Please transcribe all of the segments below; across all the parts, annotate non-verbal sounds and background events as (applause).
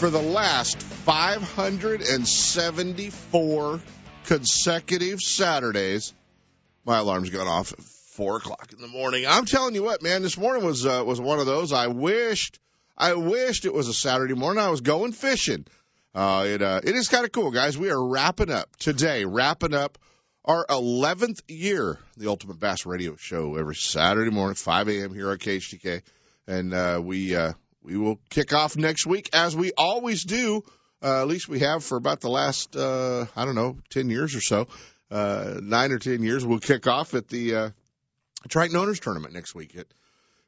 For the last 574 consecutive Saturdays, my alarm's gone off at four o'clock in the morning. I'm telling you what, man, this morning was uh, was one of those. I wished, I wished it was a Saturday morning. I was going fishing. Uh, it uh, it is kind of cool, guys. We are wrapping up today, wrapping up our 11th year, the Ultimate Bass Radio Show every Saturday morning, 5 a.m. here on KHTK, and uh, we uh, we will kick off next week as we always do. Uh, at least we have for about the last uh, I don't know 10 years or so, uh, nine or 10 years. We'll kick off at the uh, Triton Owners Tournament next week at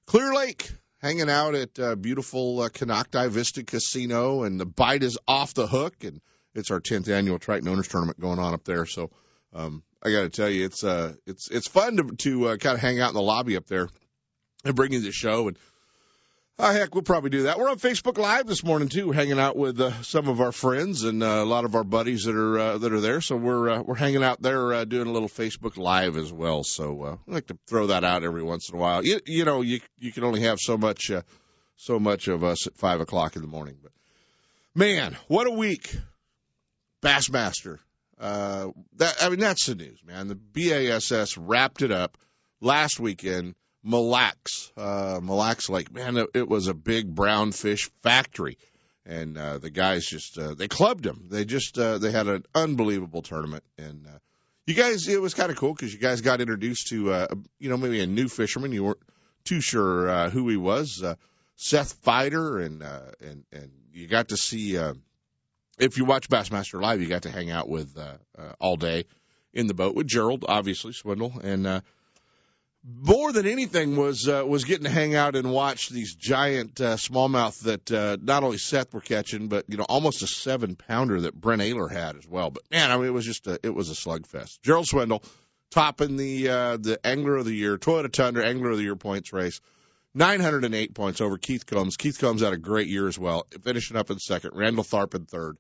Clear Lake. Hanging out at uh, beautiful uh, Konocti Vista Casino, and the bite is off the hook, and it's our 10th annual Triton Owners Tournament going on up there. So um, I got to tell you, it's uh, it's it's fun to to uh, kind of hang out in the lobby up there and bring you the show. And oh, heck, we'll probably do that. We're on Facebook Live this morning too, hanging out with uh, some of our friends and uh, a lot of our buddies that are uh, that are there. So we're uh, we're hanging out there uh, doing a little Facebook Live as well. So uh, I like to throw that out every once in a while. You you know you you can only have so much uh, so much of us at five o'clock in the morning, but man, what a week, Bassmaster. Uh, that I mean that's the news, man. The BASS wrapped it up last weekend. Mille Lacs, uh, Mille Lacs Lake, man, it, was a big brown fish factory, and uh, the guys just uh, they clubbed them. They just uh, they had an unbelievable tournament, and uh, you guys, it was kind of cool because you guys got introduced to uh, you know maybe a new fisherman. You weren't too sure uh, who he was, uh, Seth Feider, and uh, and and you got to see. Uh, if you watch Bassmaster Live, you got to hang out with uh, uh, all day in the boat with Gerald, obviously Swindle, and uh, more than anything was uh, was getting to hang out and watch these giant uh, smallmouth that uh, not only Seth were catching, but you know almost a seven pounder that Brent Ehrler had as well. But man, I mean it was just a, it was a slugfest. Gerald Swindle topping the uh, the Angler of the Year Toyota Tundra Angler of the Year points race. 908 points over Keith Combs. Keith Combs had a great year as well, finishing up in second. Randall Tharp in third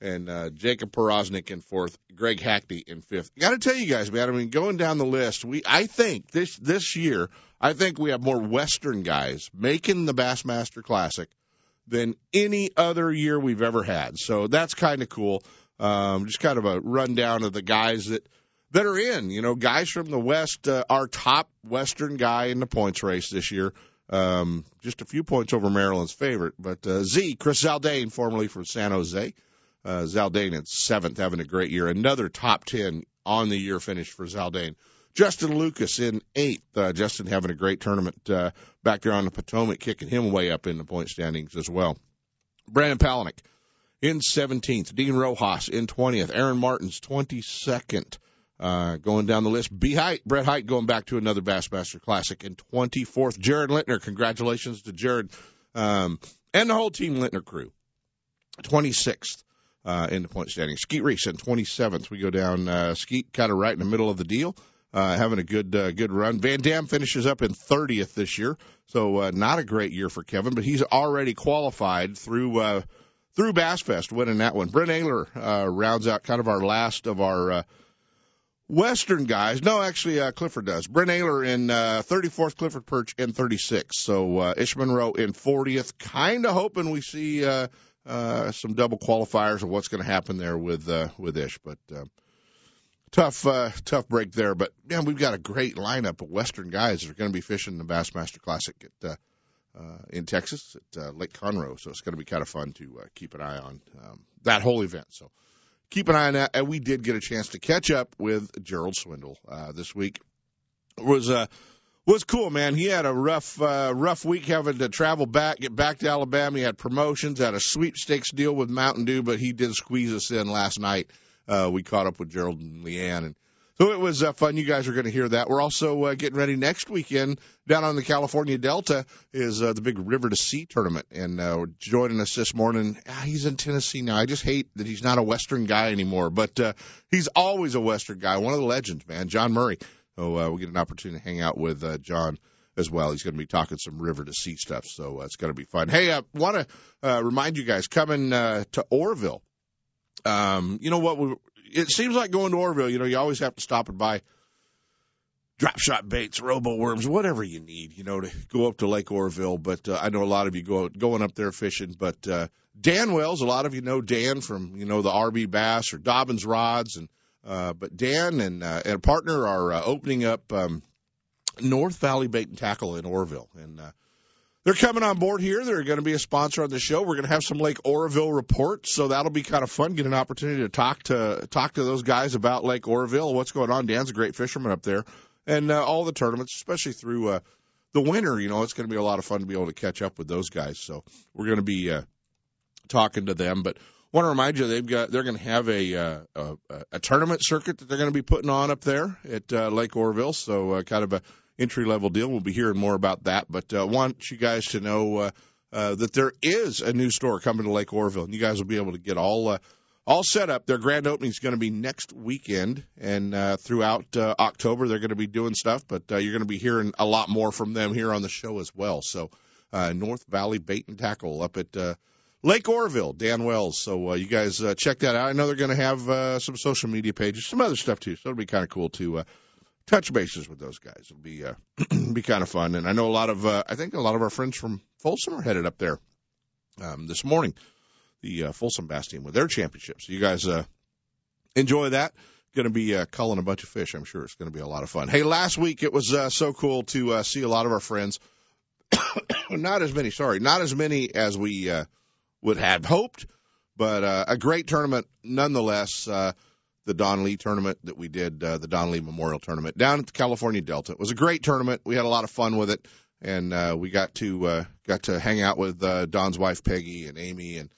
and uh, Jacob Powroznik in fourth, Greg Hackney in fifth. Got to tell you guys, man. I mean, going down the list, we I think this this year, I think we have more Western guys making the Bassmaster Classic than any other year we've ever had. So that's kind of cool. Um, just kind of a rundown of the guys that that are in. You know, guys from the West. Uh, our top Western guy in the points race this year. Um, just a few points over Maryland's favorite, but uh, Z Chris Zaldain, formerly from San Jose. Uh, Zaldain in seventh, having a great year. Another top 10 on the year finish for Zaldain. Justin Lucas in eighth. Uh, Justin having a great tournament uh, back there on the Potomac, kicking him way up in the point standings as well. Brandon Palaniuk in 17th. Dean Rojas in 20th. Aaron Martens 22nd. Uh, going down the list, Hite, Brett Hite going back to another Bassmaster Classic in 24th. Jared Lintner, congratulations to Jared um, and the whole Team Lintner crew. 26th uh, in the point standing. Skeet Reese in 27th. We go down uh, Skeet kind of right in the middle of the deal, uh, having a good uh, good run. Van Dam finishes up in 30th this year, so uh, not a great year for Kevin, but he's already qualified through uh, through Bass Fest, winning that one. Brent Ehrler uh, rounds out kind of our last of our. Uh, Western guys, no, actually, uh, Clifford does. Brent Ehrler in uh, 34th, Clifford Pirch in 36th. So uh, Ish Monroe in 40th. Kind of hoping we see uh, uh, some double qualifiers of what's going to happen there with uh, with Ish. But uh, tough uh, tough break there. But man, we've got a great lineup of Western guys that are going to be fishing the Bassmaster Classic at, uh, uh, in Texas at uh, Lake Conroe. So it's going to be kind of fun to uh, keep an eye on um, that whole event. So keep an eye on that. And we did get a chance to catch up with Gerald Swindle uh, this week. It was uh, was cool, man. He had a rough, uh, rough week having to travel back, get back to Alabama. He had promotions, had a sweepstakes deal with Mountain Dew, but he did squeeze us in last night. Uh, we caught up with Gerald and Leanne, and So it was uh, fun. You guys are going to hear that. We're also uh, getting ready next weekend down on the California Delta is uh, the big River to Sea tournament, and uh, joining us this morning. Ah, he's in Tennessee now. I just hate that he's not a Western guy anymore, but uh, he's always a Western guy. One of the legends, man, John Murray. So uh, we get an opportunity to hang out with uh, John as well. He's going to be talking some River to Sea stuff, so uh, it's going to be fun. Hey, I want to uh, remind you guys coming uh, to Oroville. Um, you know what? We, it seems like going to Oroville. You know, you always have to stop and buy drop shot baits, robo worms, whatever you need. You know, to go up to Lake Oroville. But uh, I know a lot of you go going up there fishing. But uh, Dan Wells, a lot of you know Dan from you know the RB Bass or Dobbins Rods, and uh, but Dan and uh, and a partner are uh, opening up um, North Valley Bait and Tackle in Oroville, and uh, they're coming on board here. They're going to be a sponsor on the show. We're going to have some Lake Oroville reports, so that'll be kind of fun. Get an opportunity to talk to talk to those guys about Lake Oroville, what's going on. Dan's a great fisherman up there, and uh, all the tournaments, especially through uh, the winter. You know, it's going to be a lot of fun to be able to catch up with those guys. So we're going to be uh, talking to them, but. Want to remind you, they've got they're going to have a, uh, a a tournament circuit that they're going to be putting on up there at uh, Lake Oroville. So uh, kind of a entry level deal. We'll be hearing more about that, but uh, want you guys to know uh, uh, that there is a new store coming to Lake Oroville, and you guys will be able to get all uh, all set up. Their grand opening is going to be next weekend, and uh, throughout uh, October they're going to be doing stuff. But uh, you're going to be hearing a lot more from them here on the show as well. So uh, North Valley Bait and Tackle up at uh, Lake Oroville, Dan Wells. So uh, you guys uh, check that out. I know they're going to have uh, some social media pages, some other stuff too. So it'll be kind of cool to uh, touch bases with those guys. It'll be uh, (clears throat) be kind of fun. And I know a lot of uh, I think a lot of our friends from Folsom are headed up there um, this morning. The uh, Folsom Bass team with their championship. So you guys uh, enjoy that. Going to be uh, culling a bunch of fish. I'm sure it's going to be a lot of fun. Hey, last week it was uh, so cool to uh, see a lot of our friends. (coughs) not as many, sorry, not as many as we uh, would have hoped, but uh, a great tournament nonetheless. Uh, the Don Lee tournament that we did, uh, the Don Lee Memorial Tournament down at the California Delta. It was a great tournament. We had a lot of fun with it, and uh, we got to uh, got to hang out with uh, Don's wife Peggy and Amy and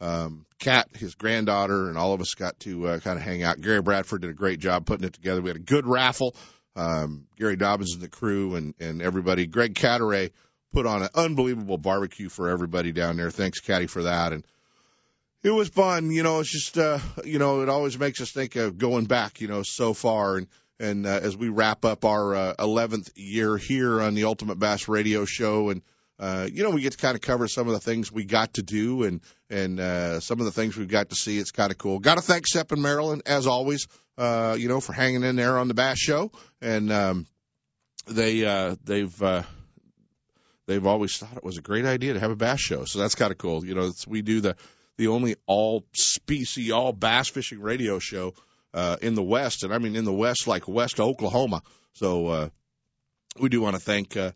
um, Kat, his granddaughter, and all of us got to uh, kind of hang out. Gary Bradford did a great job putting it together. We had a good raffle. Um, Gary Dobbins and the crew and and everybody. Greg Cataray put on an unbelievable barbecue for everybody down there. Thanks, Caddy, for that. And it was fun. You know, it's just, uh, you know, it always makes us think of going back, you know, so far. And, and uh, as we wrap up our uh, 11th year here on the Ultimate Bass Radio Show, and, uh, you know, we get to kind of cover some of the things we got to do and, and uh, some of the things we've got to see. It's kind of cool. Got to thank Sepp and Maryland, as always, uh, you know, for hanging in there on the Bass Show. And um, they, uh, they've, uh, they've always thought it was a great idea to have a bass show. So that's kind of cool. You know, we do the the only all species, all bass fishing radio show uh, in the West, and I mean in the West, like West Oklahoma. So uh, we do want to thank. Uh,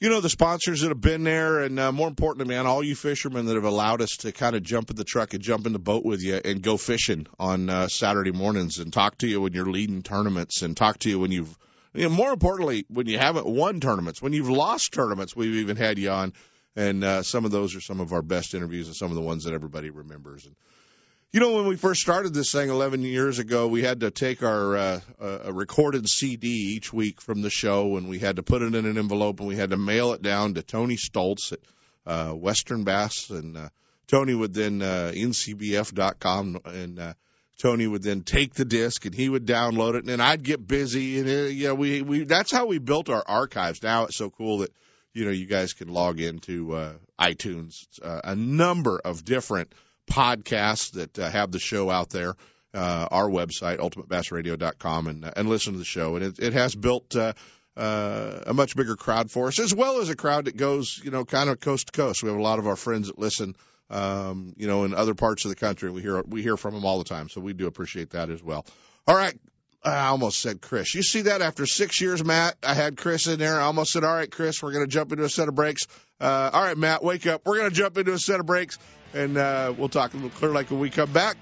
you know the sponsors that have been there, and uh, more importantly, man, all you fishermen that have allowed us to kind of jump in the truck and jump in the boat with you and go fishing on uh, Saturday mornings and talk to you when you're leading tournaments and talk to you when you've, you know, more importantly, when you haven't won tournaments, when you've lost tournaments, we've even had you on and uh, some of those are some of our best interviews and some of the ones that everybody remembers. And you know, when we first started this thing 11 years ago, we had to take our uh, a recorded CD each week from the show, and we had to put it in an envelope, and we had to mail it down to Tony Stoltz at uh, Western Bass, and uh, Tony would then uh, ncbf.com, and uh, Tony would then take the disc and he would download it, and then I'd get busy, and uh, you know, we we that's how we built our archives. Now it's so cool that you know, you guys can log into uh, iTunes, uh, a number of different podcasts that uh, have the show out there. Uh, our website, ultimatebassradio.com, and uh, and listen to the show. And it, it has built uh, uh, a much bigger crowd for us, as well as a crowd that goes, you know, kind of coast to coast. We have a lot of our friends that listen, um, you know, in other parts of the country. We hear we hear from them all the time, so we do appreciate that as well. All right, I almost said Chris. You see that after six years, Matt? I had Chris in there. I almost said, all right, Chris, we're going to jump into a set of breaks. Uh, all right, Matt, wake up. We're going to jump into a set of breaks, and uh, we'll talk a little Clear Lake when we come back.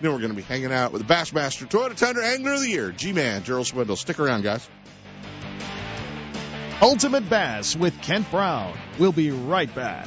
Then we're going to be hanging out with the Bassmaster Toyota Tundra Angler of the Year, G-Man, Gerald Swindle. Stick around, guys. Ultimate Bass with Kent Brown. We'll be right back.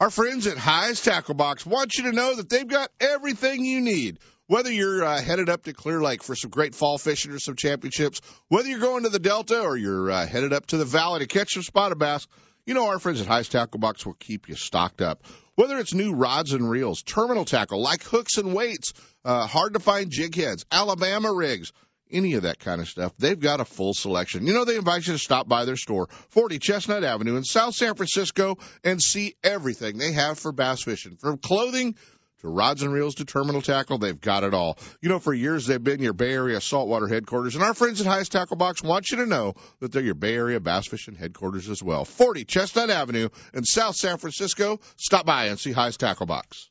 Our friends at Hi's Tackle Box want you to know that they've got everything you need. Whether you're uh, headed up to Clear Lake for some great fall fishing or some championships, whether you're going to the Delta or you're uh, headed up to the Valley to catch some spotted bass, you know our friends at Hi's Tackle Box will keep you stocked up. Whether it's new rods and reels, terminal tackle like hooks and weights, uh, hard to find jig heads, Alabama rigs, any of that kind of stuff. They've got a full selection. You know, they invite you to stop by their store, 40 Chestnut Avenue in South San Francisco, and see everything they have for bass fishing. From clothing to rods and reels to terminal tackle, they've got it all. You know, for years they've been your Bay Area saltwater headquarters, and our friends at Highest Tackle Box want you to know that they're your Bay Area bass fishing headquarters as well. 40 Chestnut Avenue in South San Francisco. Stop by and see Highest Tackle Box.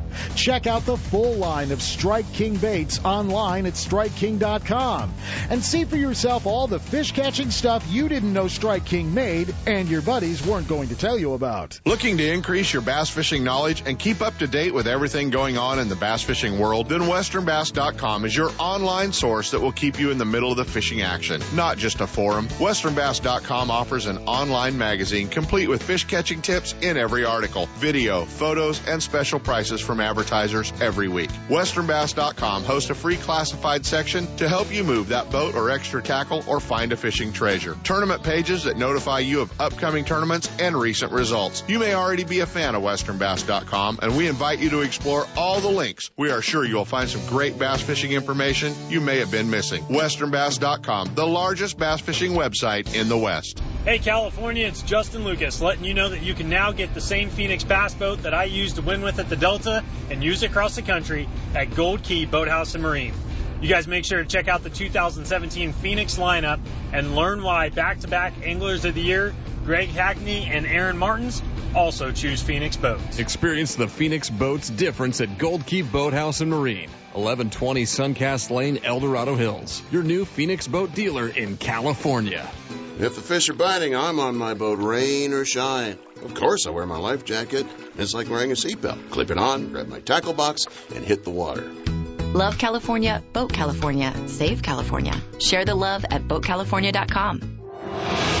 Check out the full line of Strike King baits online at StrikeKing.com and see for yourself all the fish catching stuff you didn't know Strike King made and your buddies weren't going to tell you about. Looking to increase your bass fishing knowledge and keep up to date with everything going on in the bass fishing world? Then WesternBass.com is your online source that will keep you in the middle of the fishing action, not just a forum. WesternBass.com offers an online magazine complete with fish catching tips in every article, video, photos, and special prices from advertisers every week. WesternBass.com hosts a free classified section to help you move that boat or extra tackle or find a fishing treasure. Tournament pages that notify you of upcoming tournaments and recent results. You may already be a fan of WesternBass.com, and we invite you to explore all the links. We are sure you'll find some great bass fishing information you may have been missing. WesternBass.com, the largest bass fishing website in the West. Hey California, it's Justin Lucas letting you know that you can now get the same Phoenix bass boat that I used to win with at the Delta and use it across the country at Gold Key Boathouse and Marine. You guys make sure to check out the 2017 Phoenix lineup and learn why back-to-back Anglers of the Year, Greg Hackney and Aaron Martens, also choose Phoenix boats. Experience the Phoenix boats difference at Gold Key Boathouse and Marine, 1120 Suncast Lane, El Dorado Hills. Your new Phoenix boat dealer in California. If the fish are biting, I'm on my boat, rain or shine. Of course, I wear my life jacket. It's like wearing a seatbelt. Clip it on, grab my tackle box, and hit the water. Love California, Boat California, Save California. Share the love at BoatCalifornia.com.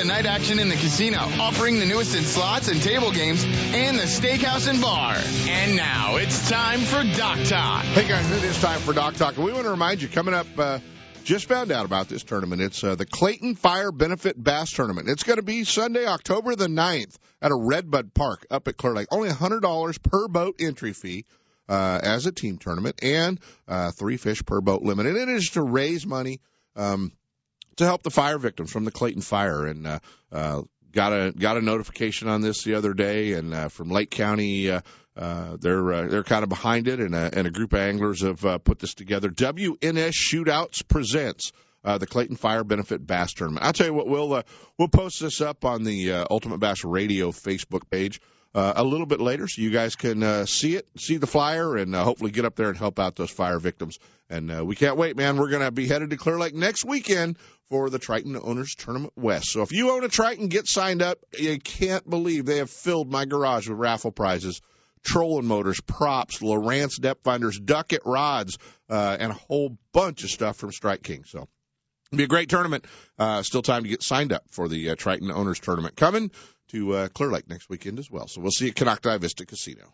night action in the casino, offering the newest in slots and table games, and the steakhouse and bar. And now it's time for Dock Talk. Hey guys, it is time for Dock Talk. And we want to remind you, coming up, uh, just found out about this tournament. It's uh, the Clayton Fire Benefit Bass Tournament. It's going to be Sunday, October the 9th at a Redbud Park up at Clear Lake. Only $100 per boat entry fee. Uh, as a team tournament and uh, three fish per boat limit. And it is to raise money um, to help the fire victims from the Clayton fire. And uh, uh, got a got a notification on this the other day, and uh, from Lake County, uh, uh, they're uh, they're kind of behind it, and a, and a group of anglers have uh, put this together. WNS Shootouts presents. Uh, the Clayton Fire Benefit Bass Tournament. I'll tell you what, we'll uh, we'll post this up on the uh, Ultimate Bass Radio Facebook page uh, a little bit later, so you guys can uh, see it, see the flyer, and uh, hopefully get up there and help out those fire victims. And uh, we can't wait, man. We're going to be headed to Clear Lake next weekend for the Triton Owners Tournament West. So if you own a Triton, get signed up. You can't believe they have filled my garage with raffle prizes. Trolling motors, props, Lowrance depth finders, Duckett rods, uh, and a whole bunch of stuff from Strike King. So It'll be a great tournament. Uh, still time to get signed up for the uh, Triton Owners Tournament coming to uh, Clear Lake next weekend as well. So we'll see you at Konocti Vista Casino.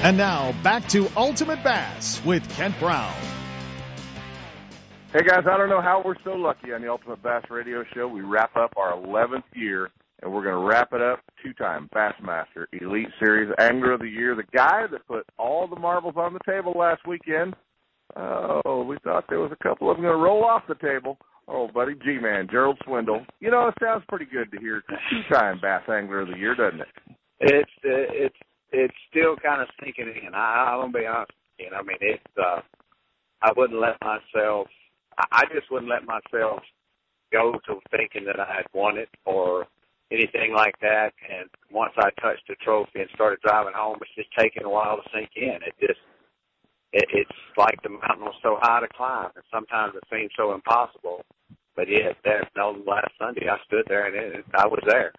And now back to Ultimate Bass with Kent Brown. Hey guys, I don't know how we're so lucky on the Ultimate Bass Radio Show. We wrap up our 11th year, and we're going to wrap it up two-time Bassmaster Elite Series Angler of the Year, the guy that put all the marbles on the table last weekend. Oh, we thought there was a couple of them going to roll off the table. Oh, buddy, G-Man, Gerald Swindle. You know, it sounds pretty good to hear two-time Bass Angler of the Year, doesn't it? It's uh, it's it's still kind of sinking in. I, I'm gonna be honest. You know, I mean, it's uh, I wouldn't let myself. I just wouldn't let myself go to thinking that I had won it or anything like that. And once I touched the trophy and started driving home, it's just taking a while to sink in. It just, it, it's like the mountain was so high to climb, and sometimes it seems so impossible. But yet, that no, last Sunday I stood there and it, I was there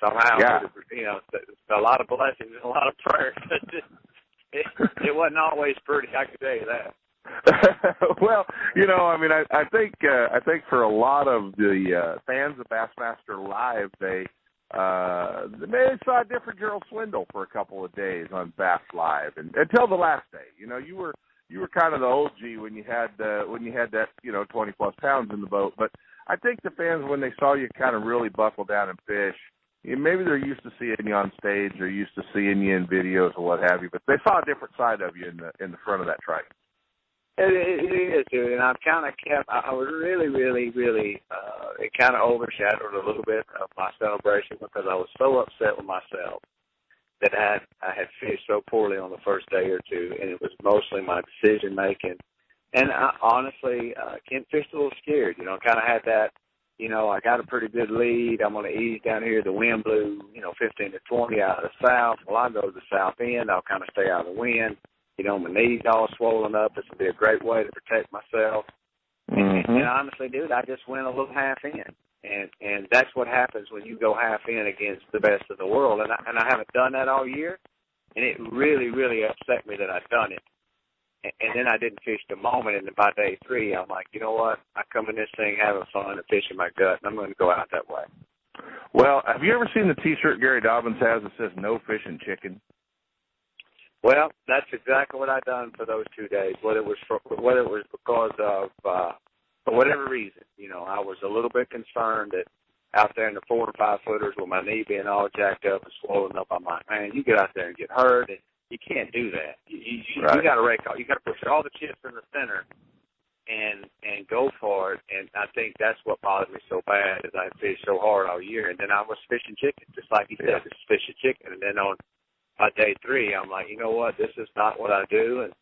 somehow. Yeah. You know, a lot of blessings and a lot of prayers. (laughs) it, it wasn't always pretty. I can tell you that. (laughs) well, you know, I mean, I, I think uh, I think for a lot of the uh, fans of Bassmaster Live, they uh, they saw a different Gerald Swindle for a couple of days on Bass Live, and until the last day. You know, you were you were kind of the OG when you had uh, when you had that you know twenty plus pounds in the boat. But I think the fans when they saw you kind of really buckle down and fish, maybe they're used to seeing you on stage, they're used to seeing you in videos or what have you, but they saw a different side of you in the in the front of that trike. It, it, it is, dude, and I've kind of kept. I was really, really, really. uh It kind of overshadowed a little bit of my celebration because I was so upset with myself that I had I had fished so poorly on the first day or two, and it was mostly my decision making. And I, honestly, uh, Kent fished a little scared. You know, kind of had that you know, I got a pretty good lead. I'm going to ease down here. The wind blew, you know, 15 to 20 out of the south. Well, I go to the south end. I'll kind of stay out of the wind. You know, my knees all swollen up. This will be a great way to protect myself. Mm-hmm. And, and honestly, dude, I just went a little half in, and and that's what happens when you go half in against the best of the world. And I, and I haven't done that all year, and it really, really upset me that I've done it and then I didn't fish the moment. And by day three, I'm like, you know what? I come in this thing having fun and fishing my gut, and I'm going to go out that way. Well, have you ever seen the T-shirt Gary Dobbins has that says "No fishing chicken"? Well, that's exactly what I done for those two days. Whether it was for, whether it was because of uh, for whatever reason, you know, I was a little bit concerned that out there in the four and five footers with my knee being all jacked up and swollen up, I'm like, man, you get out there and get hurt. And you can't do that. You you, Right. you got to rake all. You got to push all the chips in the center, and and go for it. And I think that's what bothered me so bad is I fished so hard all year, and then I was fishing chicken, just like you said, just fishing chicken. And then on by day three, I'm like, you know what? This is not what I do, and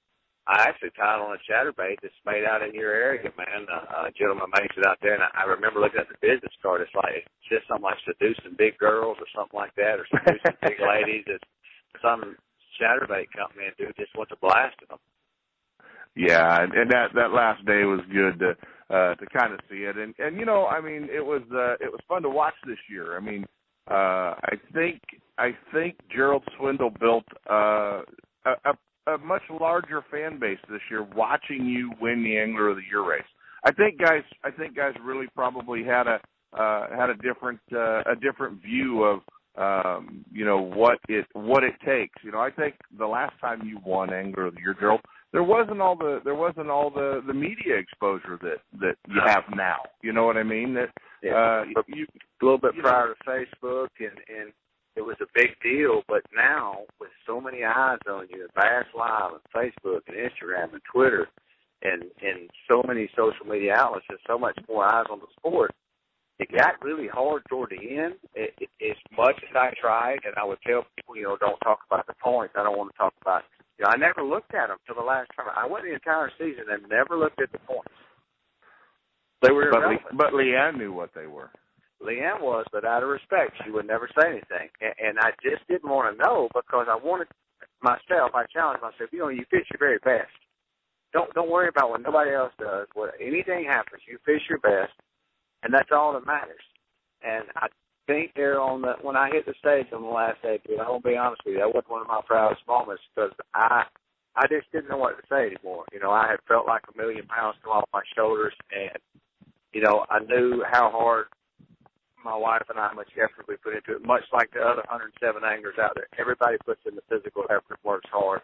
I actually tied on a chatterbait that's made out in your area, man. Uh, a gentleman makes it out there, and I, I remember looking at the business card. It's like it's just something like seducing big girls or something like that, or seducing (laughs) big ladies. It's some chatterbait company, and dude just went to blasting them. Yeah, and, and that that last day was good to uh to kind of see it, and and you know, I mean, it was uh it was fun to watch this year. I mean, uh I think I think Gerald Swindle built uh a, a, a much larger fan base this year watching you win the Angler of the Year race. I think guys, I think guys really probably had a uh, had a different uh, a different view of um, you know what it what it takes. You know, I think the last time you won Angler of the Year, Gerald, there wasn't all the there wasn't all the the media exposure that that you have now. You know what I mean? That Yeah, uh, you, a little bit prior to Facebook, and and it was a big deal. But now, with so many eyes on you, Bass Live and Facebook and Instagram and Twitter, and and so many social media outlets, and so much more eyes on the sport, it got really hard toward the end. It, it, as much as I tried, and I would tell people, you know, don't talk about the points. I don't want to talk about. You know, I never looked at them till the last time. I went the entire season and never looked at the points. They were but irrelevant. Le, but Leanne knew what they were. Leanne was, but out of respect, she would never say anything, and, and I just didn't want to know because I wanted myself. I challenged myself. You know, you fish your very best. Don't don't worry about what nobody else does. What anything happens, you fish your best, and that's all that matters. And I think there on the when I hit the stage on the last day, dude, I won't be honest with you, that wasn't one of my proudest moments because I I just didn't know what to say anymore. You know, I had felt like a million pounds come off my shoulders, and you know, I knew how hard my wife and I how much effort we put into it. Much like the other 107 anglers out there, everybody puts in the physical effort, works hard.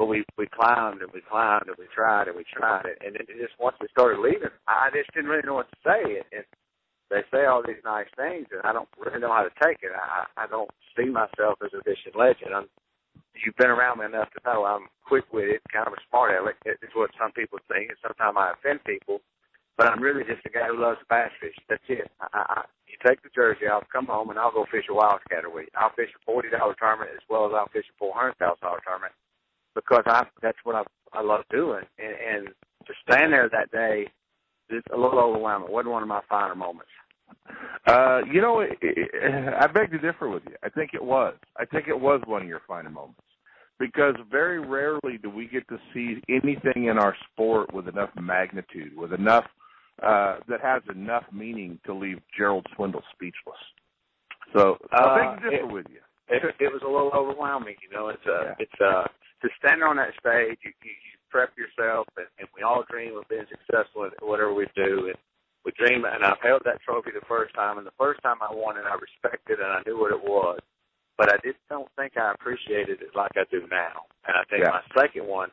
But we we climbed and we climbed and we tried and we tried it, and then just once we started leaving, I just didn't really know what to say. And they say all these nice things, and I don't really know how to take it. I I don't see myself as a fishing legend. I'm you've been around me enough to know I'm quick witted, kind of a smart aleck. It's what some people think, and sometimes I offend people. But I'm really just a guy who loves bass fish. That's it. I, I, you take the jersey off, come home, and I'll go fish a wildcatter with you. I'll fish a forty dollar tournament as well as I'll fish a four hundred thousand dollar tournament because I that's what I I love doing. And, and to stand there that day, it's a little overwhelming. It wasn't one of my finer moments. Uh, you know, it, it, I beg to differ with you. I think it was. I think it was one of your finer moments because very rarely do we get to see anything in our sport with enough magnitude, with enough uh, that has enough meaning to leave Gerald Swindle speechless. So I Uh, beg to differ it- with you. It, it was a little overwhelming. You know, it's uh, Yeah. it's uh, to stand on that stage, you, you, you prep yourself, and, and we all dream of being successful in whatever we do, and we dream. And I've held that trophy the first time, and the first time I won it, I respected it, and I knew what it was. But I just don't think I appreciated it like I do now. And I think Yeah. my second one,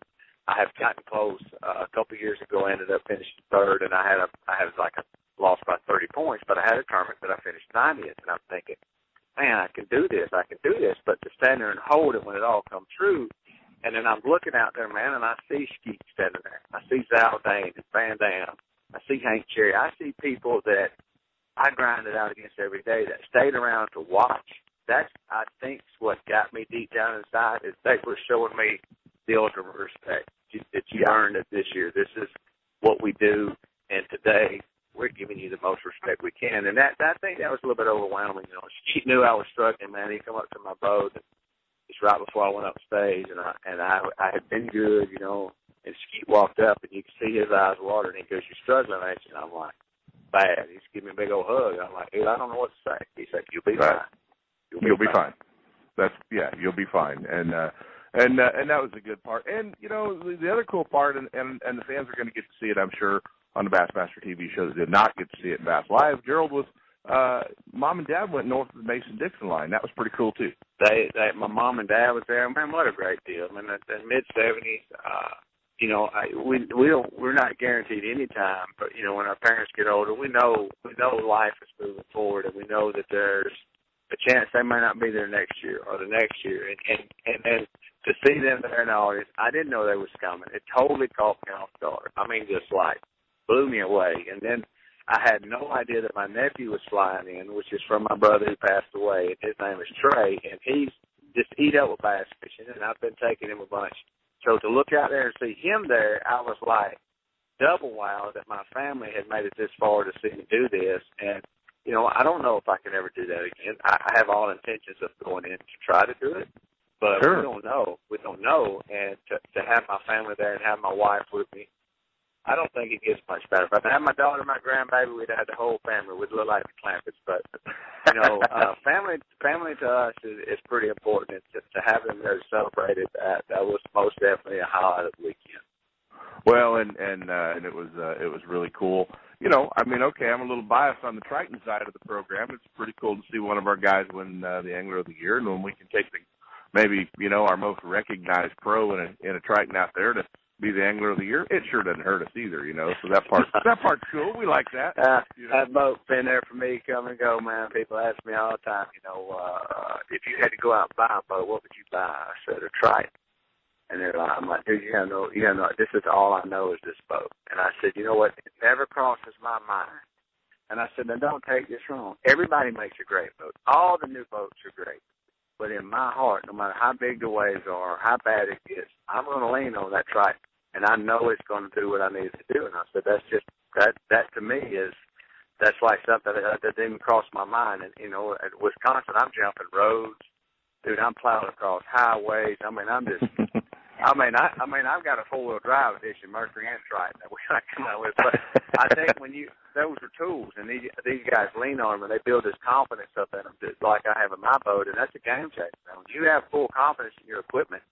I have gotten close. Uh, a couple of years ago, I ended up finishing third, and I had a, I had like a lost by 30 points, but I had a tournament that I finished 90th, and I'm thinking, man, I can do this, I can do this. But to stand there and hold it when it all comes true, and then I'm looking out there, man, and I see Skeet standing there. I see Zaldain and Van Dam. I see Hank Cherry. I see people that I grinded out against every day that stayed around to watch. That's, I think, what got me deep down inside is they were showing me the ultimate respect that you earned it this year. This is what we do, and today we're giving you the most respect we can. And that, I think that was a little bit overwhelming. You know, he knew I was struggling, man. He come up to my boat and just right before I went up stage, and I and I I had been good, you know. And Skeet walked up, and you could see his eyes water, and he goes, "You're struggling, ain't you?" And I'm like, "Bad." He's giving me a big old hug. I'm like, "Dude, I don't know what to say." He said, "You'll be Right. fine. You'll be fine. That's yeah, you'll be fine. And uh and uh, and that was a good part. And you know, the, the other cool part and, and and the fans are going to get to see it, I'm sure, on the Bassmaster TV show that did not get to see it in Bass Live. Gerald was uh mom and dad went north of the Mason Dixon line. That was pretty cool too. they they my mom and dad was there. Man, what a great deal. I mean, in the mid seventies, uh, you know, I we we don't we're not guaranteed any time, but you know, when our parents get older, we know we know life is moving forward, and we know that there's a chance they may not be there next year or the next year, and and and then to see them there in the audience, I didn't know they was coming. It totally caught me off guard. I mean, just like blew me away, and then. I had no idea that my nephew was flying in, which is from my brother who passed away. and His name is Trey, and he's just eat up with bass fishing, and I've been taking him a bunch. So to look out there and see him there, I was like double wow that my family had made it this far to see me do this. And you know, I don't know if I can ever do that again. I I have all intentions of going in to try to do it, but Sure. we don't know. We don't know. And to, to have my family there and have my wife with me, I don't think it gets much better. If I had my daughter, my grandbaby, we'd have the whole family. We'd look like the Clampetts. But you know, (laughs) uh, family family to us is, is pretty important. It's just to have them there celebrated. That that was most definitely a highlight of the weekend. Well, and and uh, and it was uh, it was really cool. You know, I mean, okay, I'm a little biased on the Triton side of the program. It's pretty cool to see one of our guys win uh, the Angler of the Year, and when we can take the maybe you know our most recognized pro in a in a Triton out there to be the Angler of the Year, it sure doesn't hurt us either. You know, so that part (laughs) that part's cool. We like that. Uh, you know? That boat's been there for me, come and go, man. People ask me all the time, you know, uh, if you had to go out and buy a boat, what would you buy? I said a Triton. And they're like, I'm like, dude, you know, you know, this is all I know is this boat. And I said, you know what? It never crosses my mind. And I said, now don't take this wrong. Everybody makes a great boat. All the new boats are great. But in my heart, no matter how big the waves are, how bad it gets, I'm going to lean on that Triton, and I know it's going to do what I need it to do. And I said, that's just that. That to me is that's like something that, that didn't cross my mind. And you know, at Wisconsin, I'm jumping roads, dude. I'm plowing across highways. I mean, I'm just. (laughs) I mean, I, I mean, I've got a four wheel drive edition Mercury and Triton that we I come out with, but I think when you those are tools, and these these guys lean on them and they build this confidence up in them, just like I have in my boat, and that's a game changer. When you have full confidence in your equipment,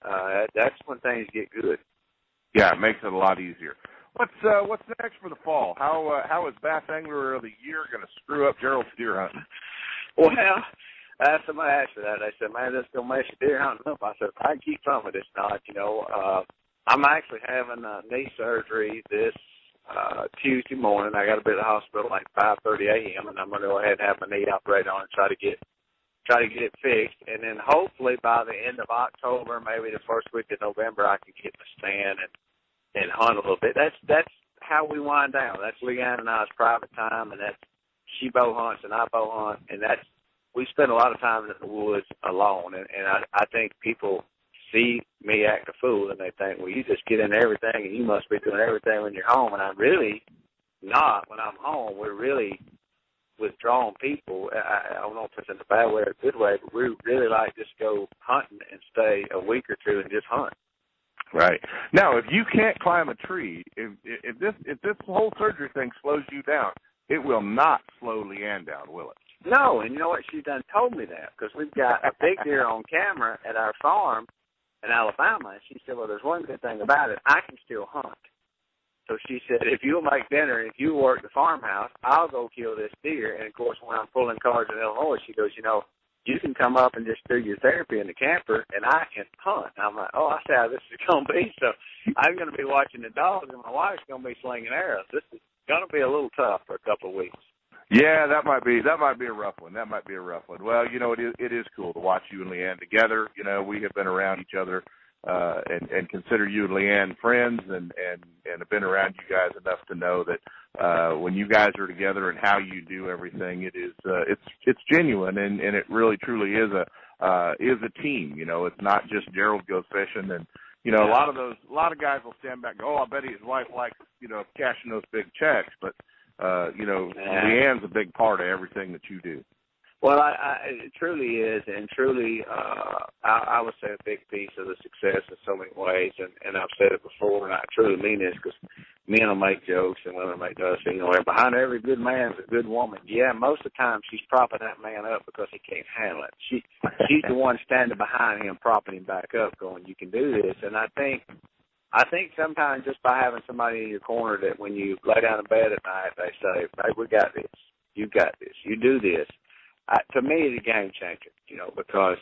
uh, that's when things get good. Yeah, it makes it a lot easier. What's uh, what's next for the fall? How uh, how is Bass Angler of the Year going to screw up Gerald's deer hunting? Well, uh, somebody asked me that. They said, "Man, this gonna mess your deer hunting up." I said, "I keep some of this not." You know, uh, I'm actually having a knee surgery this uh Tuesday morning. I got to be at the hospital like 5:30 a.m. and I'm to go ahead and have my knee operated on and try to get try to get it fixed. And then hopefully by the end of October, maybe the first week of November, I can get the stand and and hunt a little bit. That's that's how we wind down. That's Leanne and I's private time, and that's she bow hunts and I bow hunt, and that's we spend a lot of time in the woods alone. And, and I I think people see me act a fool and they think, well, you just get into everything and you must be doing everything when you're home. And I'm really not. When I'm home, we're really withdrawn people. I, I don't know if it's in a bad way or a good way, but we really like just go hunting and stay a week or two and just hunt. Right now, if you can't climb a tree, if if this if this whole surgery thing slows you down, it will not slow Leanne down, will it? No, and you know what? She done told me that because we've got a big deer on camera at our farm in Alabama. And she said, "Well, there's one good thing about it. I can still hunt." So she said, "If you'll make dinner, if you work the farmhouse, I'll go kill this deer." And of course, when I'm pulling cars in Illinois, she goes, "You know, you can come up and just do your therapy in the camper, and I can hunt." And I'm like, "Oh, I see how this is (laughs) going to be." So I'm going to be watching the dogs, and my wife's going to be slinging arrows. This is going to be a little tough for a couple of weeks. Yeah, that might be that might be a rough one. That might be a rough one. Well, you know, it is it is cool to watch you and Leanne together. You know, we have been around each other uh and and consider you and Leanne friends and and and have been around you guys enough to know that uh when you guys are together and how you do everything it is uh it's it's genuine and and it really truly is a uh is a team you know it's not just Gerald goes fishing and you know a lot of those a lot of guys will stand back and go oh I bet his wife likes you know cashing those big checks but uh, you know, Yeah. Leanne's a big part of everything that you do. Well, I, I, it truly is, and truly, uh, I, I would say a big piece of the success in so many ways. And, and I've said it before, and I truly mean this because men will make jokes and women make us. You know, behind every good man is a good woman. Yeah, most of the time she's propping that man up because he can't handle it. She, she's the (laughs) one standing behind him, propping him back up, going, "You can do this." And I think I think sometimes just by having somebody in your corner that when you lay down in bed at night, they say, "Hey, we got this. You got this. You do this." I, to me, it's a game changer. You know, because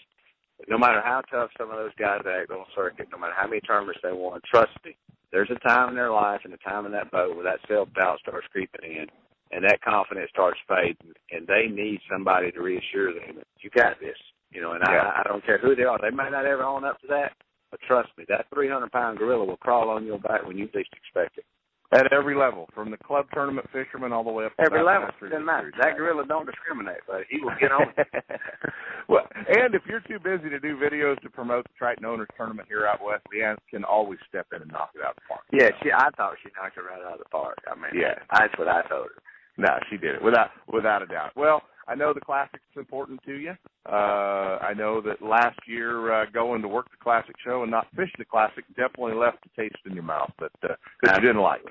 no matter how tough some of those guys act on circuit, no matter how many tournaments they won, trust me, there's a time in their life and a time in that boat where that self doubt starts creeping in, and that confidence starts fading, and they need somebody to reassure them that you got this. You know, and Yeah. I, I don't care who they are. They may not ever own up to that, but trust me, that 300 pound gorilla will crawl on your back when you least expect it. At every level, from the club tournament fisherman all the way up to Every level, doesn't matter. That gorilla don't discriminate, but he will get on. it. (laughs) well, and if you're too busy to do videos to promote the Triton Owners Tournament here out west, Leanne can always step in and knock it out of the park. yeah, she. I thought she knocked it right out of the park. I mean, Yeah. that's what I told her. No, she did it without without a doubt. Well, I know the classic's important to you. Uh, I know that last year uh, going to work the classic show and not fish the classic definitely left a taste in your mouth that uh, that you didn't like.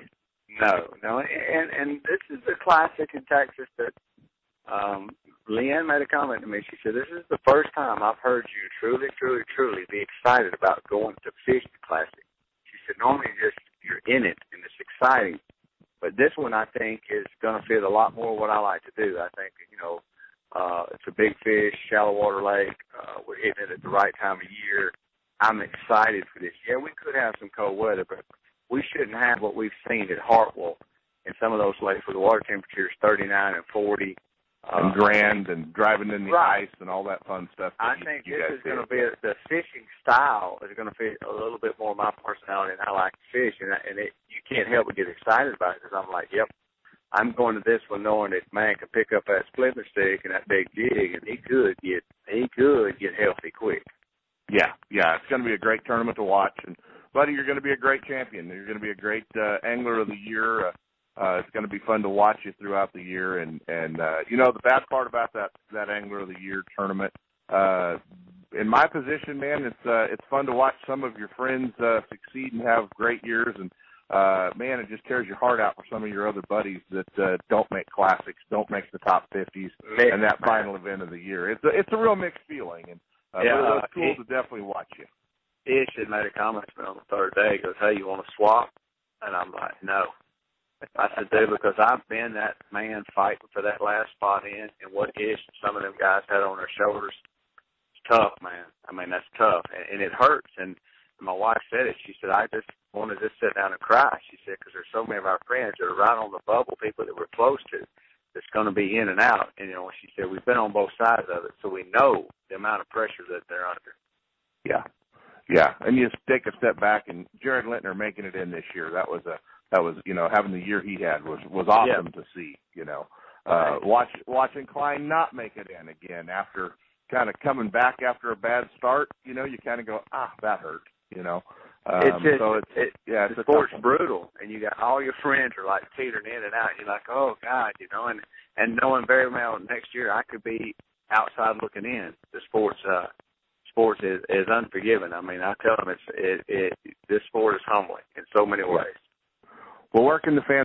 No, no, and and this is the classic in Texas that um Leanne made a comment to me. She said, "This is the first time I've heard you truly, truly, truly be excited about going to fish the classic." She said, "Normally, just you're in it and it's exciting, but this one I think is going to fit a lot more what I like to do. I think you know uh, it's a big fish, shallow water lake. Uh, we're hitting it at the right time of year. I'm excited for this. Yeah, we could have some cold weather, but we shouldn't have what we've seen at Hartwell in some of those lakes where the water temperature is 39 and 40. Uh, and grand and driving in the right. ice and all that fun stuff. I you, think you this is going to be a, the fishing style is going to fit a little bit more of my personality and I like to fish, and, I, and it, you can't help but get excited about it because I'm like, yep, I'm going to this one knowing that man can pick up that splinter stick and that big jig, and he could get he could get healthy quick. Yeah, yeah, it's going to be a great tournament to watch, and buddy, you're going to be a great champion. You're going to be a great uh, angler of the year. Uh, uh, it's going to be fun to watch you throughout the year, and and uh, you know the bad part about that that angler of the year tournament. Uh, in my position, man, it's uh, it's fun to watch some of your friends uh, succeed and have great years, and uh, man, it just tears your heart out for some of your other buddies that uh, don't make classics, don't make the top fifties, and that final event of the year. It's a it's a real mixed feeling, and uh, Yeah, uh, it's cool it- to definitely watch you. Ish had made a comment to me on the third day. He goes, "Hey, you want to swap?" And I'm like, "No." I said, "Dude, because I've been that man fighting for that last spot in, and what Ish and some of them guys had on their shoulders, it's tough, man. I mean, that's tough, and, and it hurts." And my wife said it. She said, "I just want to just sit down and cry." She said, "Because there's so many of our friends that are right on the bubble, people that we're close to." That's going to be in and out, and you know, she said we've been on both sides of it, so we know the amount of pressure that they're under. Yeah, yeah, and you just take a step back, and Jared Lintner making it in this year. That was a that was you know having the year he had was was awesome to see. You know, uh, watch watching Klein not make it in again after kind of coming back after a bad start. You know, you kind of go ah that hurt. You know, um, it's just, so it's it, yeah, it's the sport's brutal, and you got all your friends are like teetering in and out. And you're like, oh God, you know, and and knowing very well next year I could be outside looking in. The sports, uh, sports is is unforgiving. I mean, I tell them it's it, it this sport is humbling in so many ways. Well, working the fan.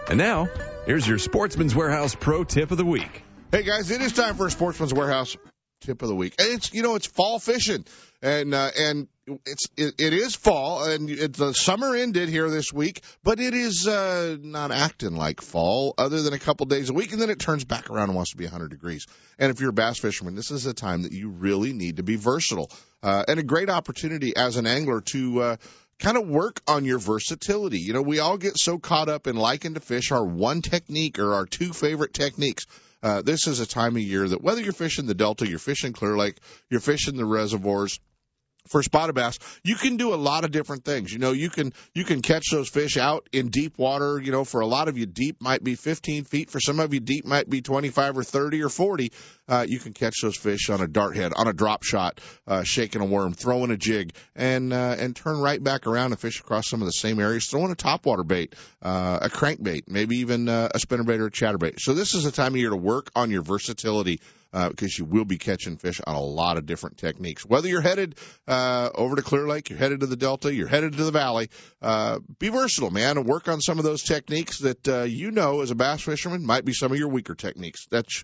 And now, here's your Sportsman's Warehouse Pro Tip of the Week. Hey guys, it is time for a Sportsman's Warehouse tip of the week. And it's you know it's fall fishing, and uh, and it's it, it is fall, and it, the summer ended here this week, but it is uh, not acting like fall, other than a couple days a week, and then it turns back around and wants to be 100 degrees. And if you're a bass fisherman, this is a time that you really need to be versatile, uh, and a great opportunity as an angler to. Uh, kind of work on your versatility. You know, we all get so caught up in liking to fish our one technique or our two favorite techniques. Uh, this is a time of year that whether you're fishing the Delta, you're fishing Clear Lake, you're fishing the reservoirs, for spotted bass, you can do a lot of different things. You know, you can you can catch those fish out in deep water. You know, for a lot of you, deep might be 15 feet. For some of you, deep might be 25 or 30 or 40. Uh, you can catch those fish on a dart head, on a drop shot, uh, shaking a worm, throwing a jig, and uh, and turn right back around and fish across some of the same areas, throwing a topwater bait, uh, a crankbait, maybe even uh, a spinnerbait or a chatterbait. So this is a time of year to work on your versatility uh, because you will be catching fish on a lot of different techniques. Whether you're headed uh, over to Clear Lake, you're headed to the Delta, you're headed to the Valley, uh, be versatile, man, and work on some of those techniques that uh, you know as a bass fisherman might be some of your weaker techniques. That's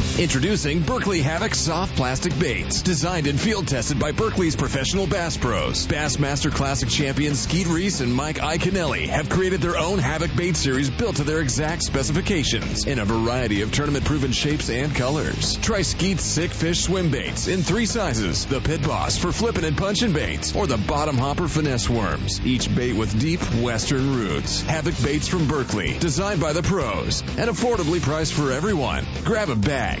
Introducing Berkley Havoc soft plastic baits, designed and field tested by Berkley's professional bass pros. Bassmaster Classic champions Skeet Reese and Mike Iaconelli have created their own Havoc bait series built to their exact specifications in a variety of tournament proven shapes and colors. Try Skeet's Sick Fish swim baits in three sizes the Pit Boss for flipping and punching baits, or the Bottom Hopper finesse worms. Each bait with deep western roots. Havoc baits from Berkley, designed by the pros, and affordably priced for everyone. Grab a bag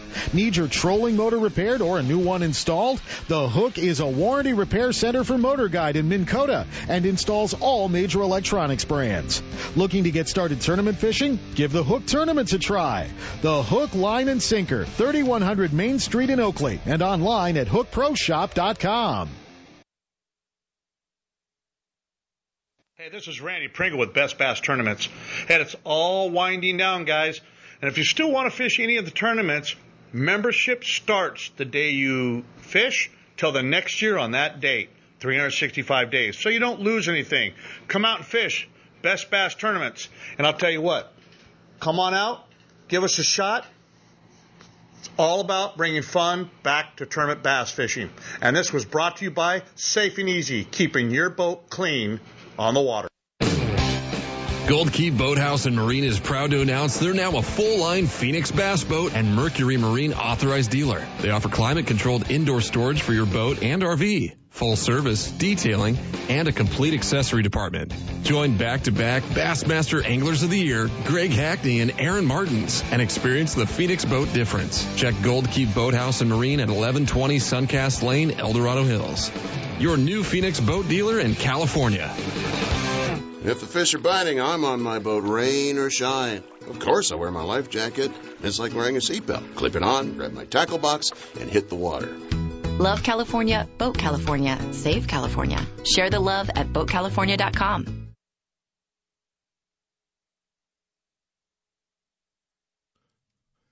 Need your trolling motor repaired or a new one installed? The Hook is a warranty repair center for Motor Guide in Minn Kota and installs all major electronics brands. Looking to get started tournament fishing? Give the Hook Tournaments a try. The Hook Line and Sinker, 3100 Main Street in Oakley and online at hookproshop.com. Hey, this is Randy Pringle with Best Bass Tournaments. And it's all winding down, guys. And if you still want to fish any of the tournaments, membership starts the day you fish till the next year on that date, 365 days. So you don't lose anything. Come out and fish. Best Bass Tournaments. And I'll tell you what, come on out, give us a shot. It's all about bringing fun back to tournament bass fishing. And this was brought to you by Safe and Easy, keeping your boat clean on the water. Gold Key Boathouse and Marine is proud to announce they're now a full line Phoenix Bass Boat and Mercury Marine authorized dealer. They offer climate controlled indoor storage for your boat and RV, full service, detailing, and a complete accessory department. Join back to back Bassmaster Anglers of the Year, Greg Hackney and Aaron Martens, and experience the Phoenix boat difference. Check Gold Key Boathouse and Marine at 1120 Suncast Lane, El Dorado Hills. Your new Phoenix boat dealer in California. If the fish are biting, I'm on my boat, rain or shine. Of course, I wear my life jacket. It's like wearing a seatbelt. Clip it on, grab my tackle box, and hit the water. Love California, Boat California, Save California. Share the love at BoatCalifornia.com.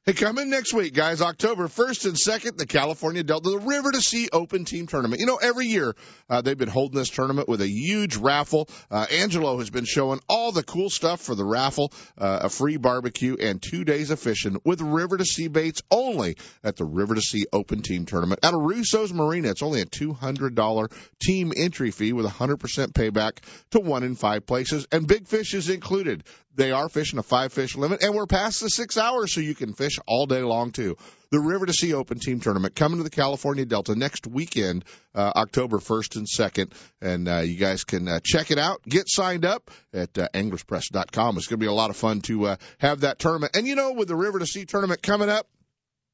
Hey, come in next week, guys. October 1st and 2nd, the California Delta, the River to Sea Open Team Tournament. You know, every year uh, they've been holding this tournament with a huge raffle. Uh, Angelo has been showing all the cool stuff for the raffle, uh, a free barbecue, and two days of fishing with River to Sea baits only at the River to Sea Open Team Tournament at Russo's Marina. It's only a $200 team entry fee with 100% payback to one in five places, and big fish is included. They are fishing a five fish limit, and we're past the six hours, so you can fish all day long too. The River to Sea Open Team Tournament coming to the California Delta next weekend, uh, October 1st and 2nd, and uh, you guys can uh, check it out. Get signed up at uh, anglerspress.com. It's going to be a lot of fun to uh, have that tournament. And you know, with the River to Sea tournament coming up,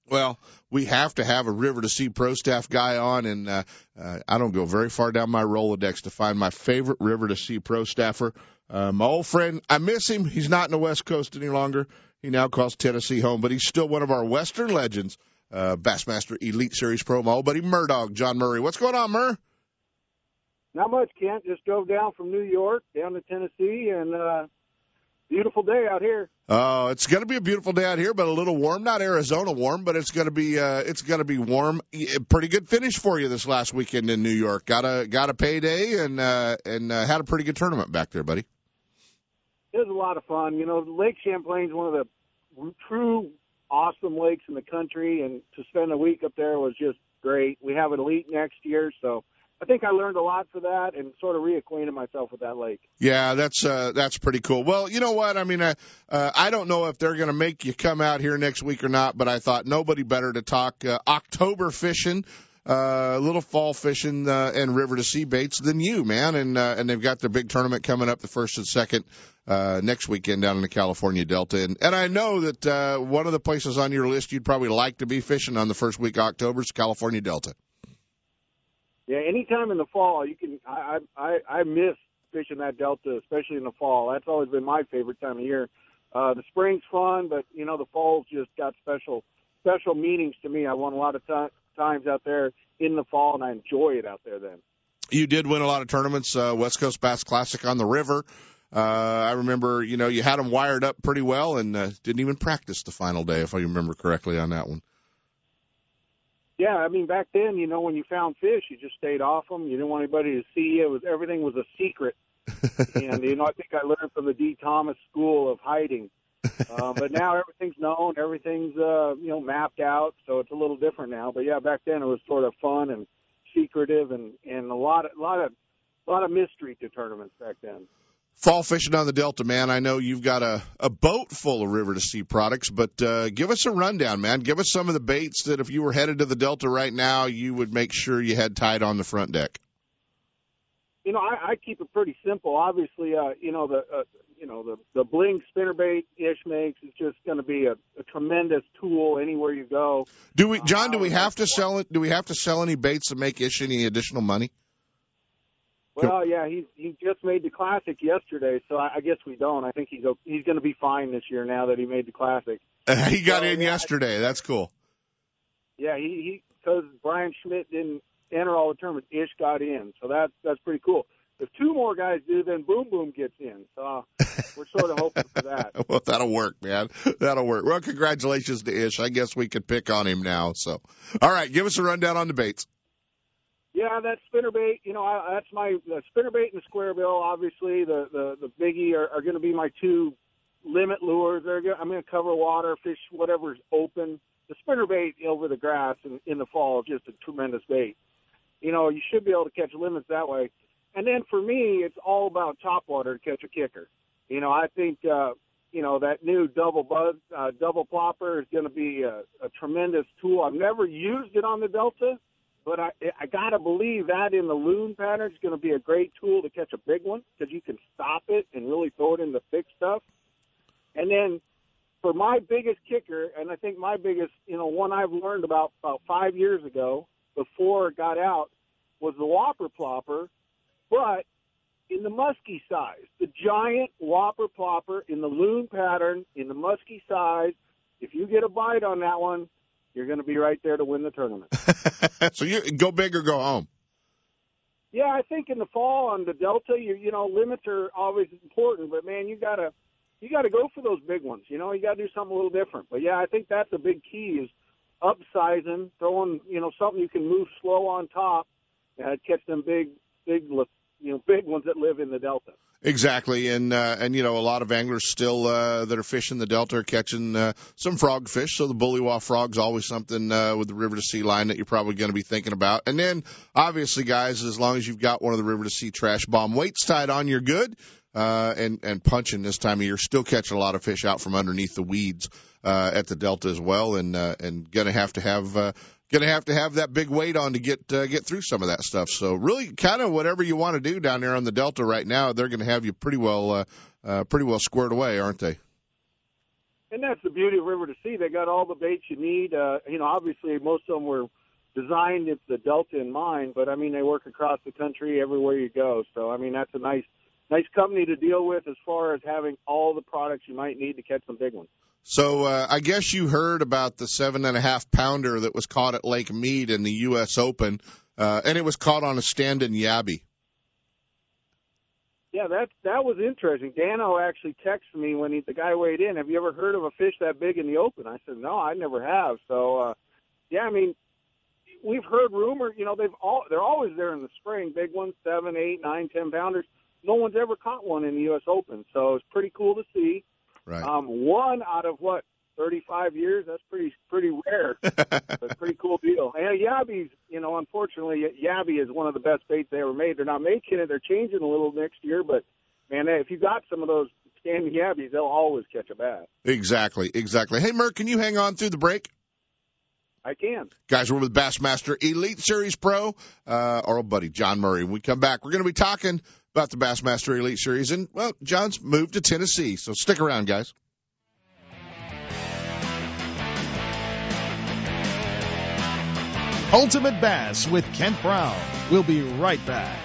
well, we have to have a River to Sea pro staff guy on, and uh, uh, I don't go very far down my Rolodex to find my favorite River to Sea pro staffer. Uh, my old friend, I miss him. He's not in the West Coast any longer. He now calls Tennessee home, but he's still one of our Western legends, uh, Bassmaster Elite Series pro, my old buddy Murdog, John Murray. What's going on, Mur? Not much, Kent. Just drove down from New York down to Tennessee, and uh, beautiful day out here. Oh, it's going to be a beautiful day out here, but a little warm. Not Arizona warm, but it's going to be uh, it's going to be warm. Pretty good finish for you this last weekend in New York. Got a got a payday and uh, and uh, had a pretty good tournament back there, buddy. It was a lot of fun. You know, Lake Champlain's one of the true awesome lakes in the country, and to spend a week up there was just great. We have an elite next year, so I think I learned a lot for that and sort of reacquainted myself with that lake. Yeah, that's uh, that's pretty cool. Well, you know what? I mean, uh, uh, I don't know if they're going to make you come out here next week or not, but I thought nobody better to talk uh, October fishing, uh, little fall fishing, uh, and river to sea baits than you, man. And uh, and they've got their big tournament coming up, the first and second uh, next weekend down in the California Delta. And and I know that uh, one of the places on your list you'd probably like to be fishing on the first week of October is California Delta. Yeah, anytime in the fall, you can. I I I miss fishing that delta, especially in the fall. That's always been my favorite time of year. Uh, the spring's fun, but you know the fall's just got special special meanings to me. I won a lot of t- times out there in the fall, and I enjoy it out there. Then you did win a lot of tournaments, uh, West Coast Bass Classic on the river. Uh, I remember, you know, you had them wired up pretty well and uh, didn't even practice the final day, if I remember correctly on that one. Yeah, I mean back then, you know, when you found fish, you just stayed off them. You didn't want anybody to see you. It was everything was a secret. (laughs) and you know, I think I learned from the Dee Thomas school of hiding. Uh, but now everything's known, everything's uh, you know mapped out, so it's a little different now. But yeah, back then it was sort of fun and secretive, and and a lot of a lot of a lot of mystery to tournaments back then fall fishing on the Delta, man. I know you've got a, a boat full of river to sea products, but uh, give us a rundown, man. Give us some of the baits that if you were headed to the Delta right now, you would make sure you had tied on the front deck. You know, I, I keep it pretty simple. Obviously, uh, you know the uh, you know the the bling spinnerbait Ish makes is just going to be a, a tremendous tool anywhere you go. Do we, John? Do we um, have to sell it? Do we have to sell any baits to make Ish any additional money? Well, yeah, he he just made the classic yesterday, so I, I guess we don't. I think he's he's going to be fine this year now that he made the classic. (laughs) he got so, in yeah, yesterday. That's cool. Yeah, he he because Brian Schmidt didn't enter all the tournaments. Ish got in, so that's that's pretty cool. If two more guys do, then Boom Boom gets in. So we're sort of hoping for that. (laughs) well, that'll work, man. That'll work. Well, congratulations to Ish. I guess we could pick on him now. So, all right, give us a rundown on the baits. Yeah, that spinnerbait. You know, I, that's my the spinnerbait and the square bill. Obviously, the the the biggie are, are going to be my two limit lures. They're gonna, I'm going to cover water, fish whatever's open. The spinnerbait over the grass in, in the fall is just a tremendous bait. You know, you should be able to catch limits that way. And then for me, it's all about top water to catch a kicker. You know, I think uh, you know that new double buzz uh, double plopper is going to be a, a tremendous tool. I've never used it on the Delta but I I gotta believe that in the loon pattern is going to be a great tool to catch a big one because you can stop it and really throw it in the thick stuff. And then for my biggest kicker, and I think my biggest, you know, one I've learned about about five years ago before it got out was the whopper plopper, but in the musky size, the giant whopper plopper in the loon pattern in the musky size. If you get a bite on that one, you're going to be right there to win the tournament. (laughs) so you go big or go home. Yeah, I think in the fall on the Delta, you you know limits are always important, but man, you gotta you gotta go for those big ones. You know, you gotta do something a little different. But yeah, I think that's a big key is upsizing, throwing you know something you can move slow on top, and catch them big big you know big ones that live in the Delta. Exactly, and uh, and you know a lot of anglers still uh, that are fishing the Delta are catching uh, some frog fish. So the Bully Wa frog's always something uh, with the river to sea line that you're probably going to be thinking about. And then obviously, guys, as long as you've got one of the river to sea trash bomb weights tied on, you're good. Uh, and and punching this time of year, still catching a lot of fish out from underneath the weeds uh, at the Delta as well, and uh, and gonna have to have uh, going to have to have that big weight on to get uh, get through some of that stuff. So really, kind of whatever you want to do down there on the Delta right now, they're going to have you pretty well uh, uh, pretty well squared away, aren't they? And that's the beauty of River to Sea. They got all the baits you need. Uh, you know, obviously most of them were designed with the Delta in mind, but I mean they work across the country everywhere you go. So I mean that's a nice nice company to deal with as far as having all the products you might need to catch some big ones. So uh, I guess you heard about the seven and a half pounder that was caught at Lake Mead in the U.S. Open, uh, and it was caught on a stand in Yabby. Yeah, that that was interesting. Dano actually texted me when he, the guy weighed in. Have you ever heard of a fish that big in the open? I said no, I never have. So, uh, yeah, I mean, we've heard rumor. You know, they've all they're always there in the spring, big ones, seven, eight, nine, ten pounders. No one's ever caught one in the U.S. Open, so it's pretty cool to see. Right. Um, one out of what 35 years. That's pretty pretty rare. (laughs) A pretty cool deal. And Yabby's, you know, unfortunately, Yabby is one of the best baits they ever made. They're not making it. They're changing a little next year, but man, if you got some of those standing Yabbies, they'll always catch a bass. Exactly, exactly. Hey, Merc, can you hang on through the break? I can. Guys, we're with Bassmaster Elite Series Pro, uh, our old buddy John Murray. When we come back, we're going to be talking about the Bassmaster Elite Series, and well, John's moved to Tennessee, so stick around, guys. Ultimate Bass with Kent Brown. We'll be right back.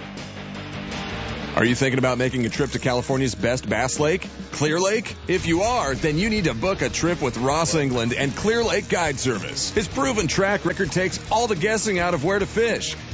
Are you thinking about making a trip to California's best bass lake, Clear Lake? If you are, then you need to book a trip with Ross England and Clear Lake Guide Service. His proven track record takes all the guessing out of where to fish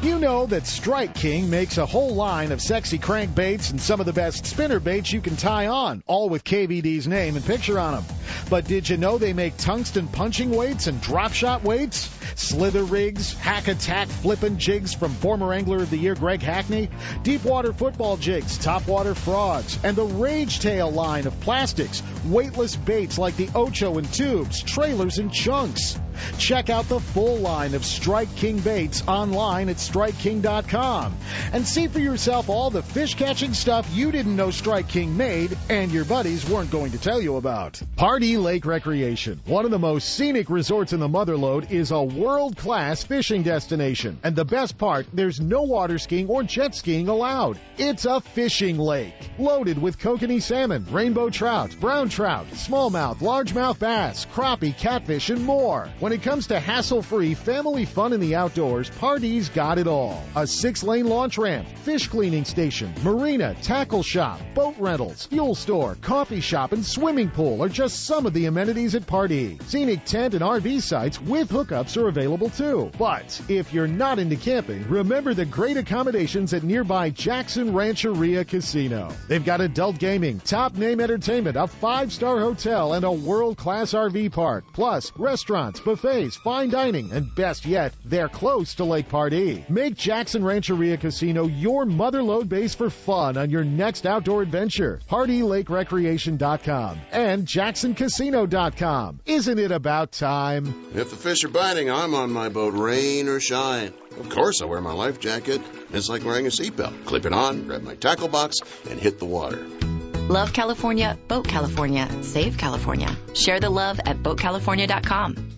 You know that Strike King makes a whole line of sexy crankbaits and some of the best spinner baits you can tie on, all with KVD's name and picture on them. But did you know they make tungsten punching weights and drop shot weights? Slither rigs, hack attack flippin' jigs from former Angler of the Year Greg Hackney, deep water football jigs, top water frogs, and the Rage Tail line of plastics, weightless baits like the Ocho and tubes, trailers and chunks. Check out the full line of Strike King baits online at StrikeKing.com and see for yourself all the fish catching stuff you didn't know Strike King made and your buddies weren't going to tell you about. Pardee Lake Recreation, one of the most scenic resorts in the Motherlode, is a world class fishing destination. And the best part, there's no water skiing or jet skiing allowed. It's a fishing lake loaded with kokanee salmon, rainbow trout, brown trout, smallmouth, largemouth bass, crappie, catfish, and more. When it comes to hassle-free family fun in the outdoors, Pardee's got it all. A six-lane launch ramp, fish cleaning station, marina, tackle shop, boat rentals, fuel store, coffee shop, and swimming pool are just some of the amenities at Pardee. Scenic tent and RV sites with hookups are available too. But if you're not into camping, remember the great accommodations at nearby Jackson Rancheria Casino. They've got adult gaming, top name entertainment, a five-star hotel, and a world-class RV park, plus restaurants, buffets, fine dining, and best yet, they're close to Lake Pardee. Make Jackson Rancheria Casino your motherlode base for fun on your next outdoor adventure. PardeeLakeRecreation.com and JacksonCasino.com. Isn't it about time? If the fish are biting, I'm on my boat, rain or shine. Of course, I wear my life jacket. It's like wearing a seatbelt. Clip it on, grab my tackle box, and hit the water. Love California, Boat California, Save California. Share the love at BoatCalifornia.com.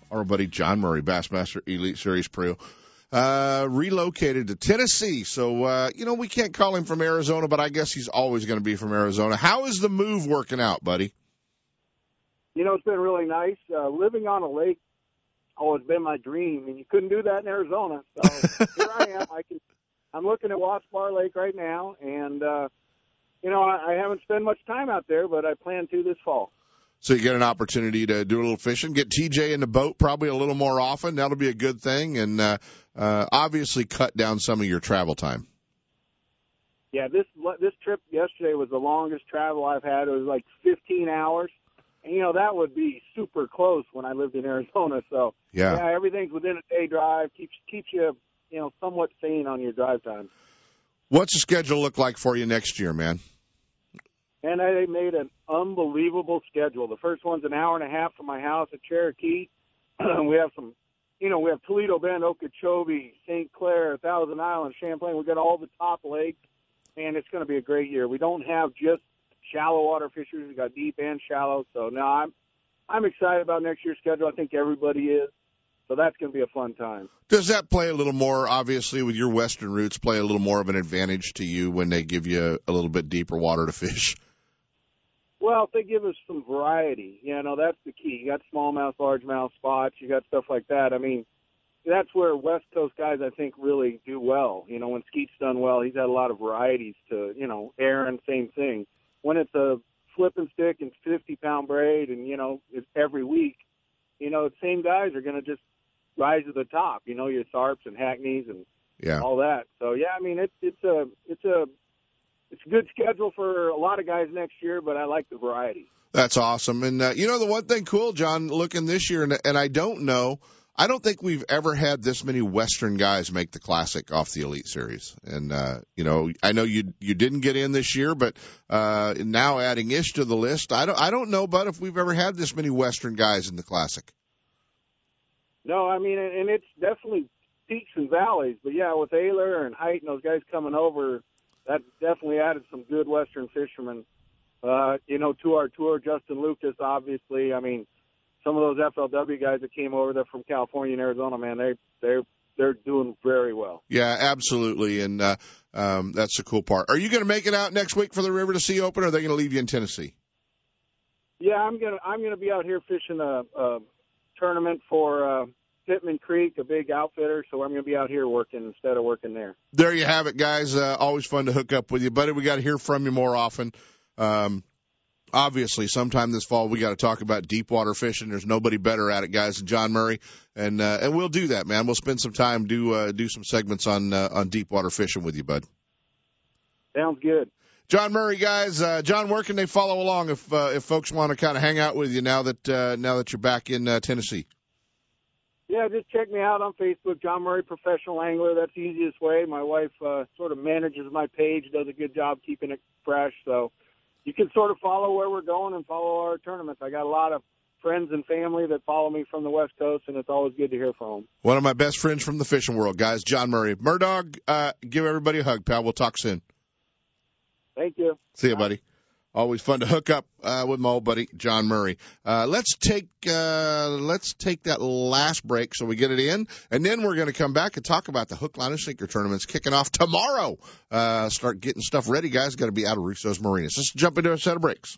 our buddy John Murray, Bassmaster Elite Series Pro. Uh, relocated to Tennessee. So, uh, you know, we can't call him from Arizona, but I guess he's always going to be from Arizona. How is the move working out, buddy? You know, it's been really nice. Uh, living on a lake always been my dream, and you couldn't do that in Arizona. So (laughs) here I am. I can. I'm looking at Watts Bar Lake right now, and uh, you know, I, I haven't spent much time out there, but I plan to this fall. So you get an opportunity to do a little fishing, get TJ in the boat probably a little more often. That'll be a good thing, and uh, uh, obviously cut down some of your travel time. Yeah, this this trip yesterday was the longest travel I've had. It was like 15 hours, and you know that would be super close when I lived in Arizona. So Yeah. yeah, everything's within a day drive. keeps keeps you you know somewhat sane on your drive time. What's the schedule look like for you next year, man? And they made an unbelievable schedule. The first one's an hour and a half from my house at Cherokee. (clears throat) we have some, you know, we have Toledo Bend, Okeechobee, St. Clair, Thousand Island, Champlain. We got all the top lakes, and it's going to be a great year. We don't have just shallow water fisheries; we got deep and shallow. So no, I'm I'm excited about next year's schedule. I think everybody is. So that's going to be a fun time. Does that play a little more, obviously, with your Western roots, play a little more of an advantage to you when they give you a little bit deeper water to fish? Well, if they give us some variety, you know, that's the key. You got smallmouth, largemouth spots, you got stuff like that. I mean, that's where West Coast guys, I think, really do well. You know, when Skeet's done well, he's had a lot of varieties to, you know, Aaron, same thing. When it's a flip and stick and 50 pound braid and, you know, it's every week, you know, the same guys are going to just rise to the top, you know, your Tharps and Hackneys and yeah. all that. So, yeah, I mean, it's, it's a, it's a, it's a good schedule for a lot of guys next year, but I like the variety. That's awesome. And uh, you know the one thing cool, John, looking this year, and, and I don't know, I don't think we've ever had this many Western guys make the classic off the Elite Series. And uh, you know, I know you you didn't get in this year, but uh, now adding Ish to the list, I don't I don't know, but if we've ever had this many Western guys in the classic. No, I mean, and it's definitely peaks and valleys. But yeah, with Ehrler and Hite and those guys coming over, that definitely added some good Western fishermen. Uh, you know, to our tour, Justin Lucas, obviously. I mean, some of those FLW guys that came over there from California and Arizona, man, they they're they're doing very well. Yeah, absolutely, and uh, um, that's the cool part. Are you going to make it out next week for the River to Sea Open, or are they going to leave you in Tennessee? Yeah, I'm gonna I'm gonna be out here fishing a, a tournament for uh, Pittman Creek, a big outfitter, so I'm going to be out here working instead of working there. There you have it, guys. Uh, always fun to hook up with you, buddy. We got to hear from you more often. Um, obviously, sometime this fall we got to talk about deep water fishing. There's nobody better at it, guys, than John Murray, and uh, and we'll do that, man. We'll spend some time do uh, do some segments on uh, on deep water fishing with you, bud. Sounds good. John Murray, guys. Uh, John, where can they follow along if uh, if folks want to kind of hang out with you now that uh, now that you're back in uh, Tennessee? Yeah, just check me out on Facebook, John Murray Professional Angler. That's the easiest way. My wife uh, sort of manages my page, does a good job keeping it fresh. So you can sort of follow where we're going and follow our tournaments. I got a lot of friends and family that follow me from the West Coast, and it's always good to hear from them. One of my best friends from the fishing world, guys, John Murray. Murdog, uh, give everybody a hug, pal. We'll talk soon. Thank you. See you, buddy. Always fun to hook up uh, with my old buddy John Murray. Uh, let's take uh, let's take that last break so we get it in, and then we're going to come back and talk about the hook, line, and sinker tournaments kicking off tomorrow. Uh, start getting stuff ready, guys. Got to be out of Russo's Marinas. Let's jump into a set of breaks.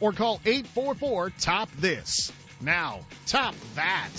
or call 844 Top This. Now, top that.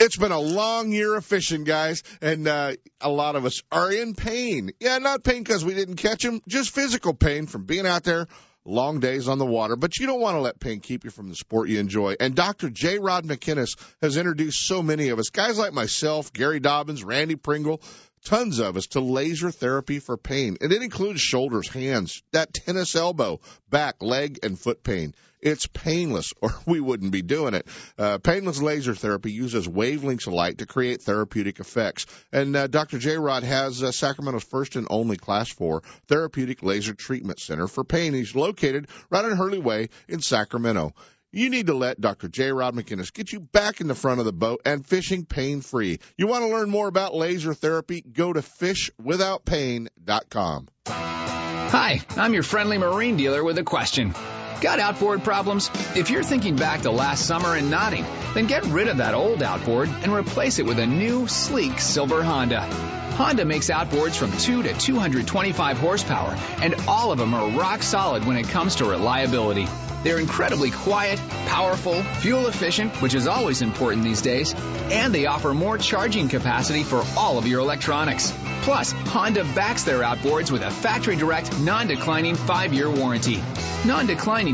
It's been a long year of fishing, guys, and uh, a lot of us are in pain. Yeah, not pain because we didn't catch them, just physical pain from being out there long days on the water, but you don't want to let pain keep you from the sport you enjoy. And Dr. J. Rod McInnes has introduced so many of us, guys like myself, Gary Dobbins, Randy Pringle, tons of us to laser therapy for pain. And it includes shoulders, hands, that tennis elbow, back, leg, and foot pain. It's painless, (laughs) or we wouldn't be doing it. Uh, painless laser therapy uses wavelengths of light to create therapeutic effects. And uh, Dr. J. Rod has uh, Sacramento's first and only Class 4 Therapeutic Laser Treatment Center for pain. He's located right on Hurley Way in Sacramento. You need to let Dr. J. Rod McInnes get you back in the front of the boat and fishing pain free. You want to learn more about laser therapy? Go to fishwithoutpain.com. Hi, I'm your friendly marine dealer with a question. Got outboard problems? If you're thinking back to last summer and nodding, then get rid of that old outboard and replace it with a new, sleek silver Honda. Honda makes outboards from 2 to 225 horsepower, and all of them are rock solid when it comes to reliability. They're incredibly quiet, powerful, fuel efficient, which is always important these days, and they offer more charging capacity for all of your electronics. Plus, Honda backs their outboards with a factory direct, non declining five year warranty. Non declining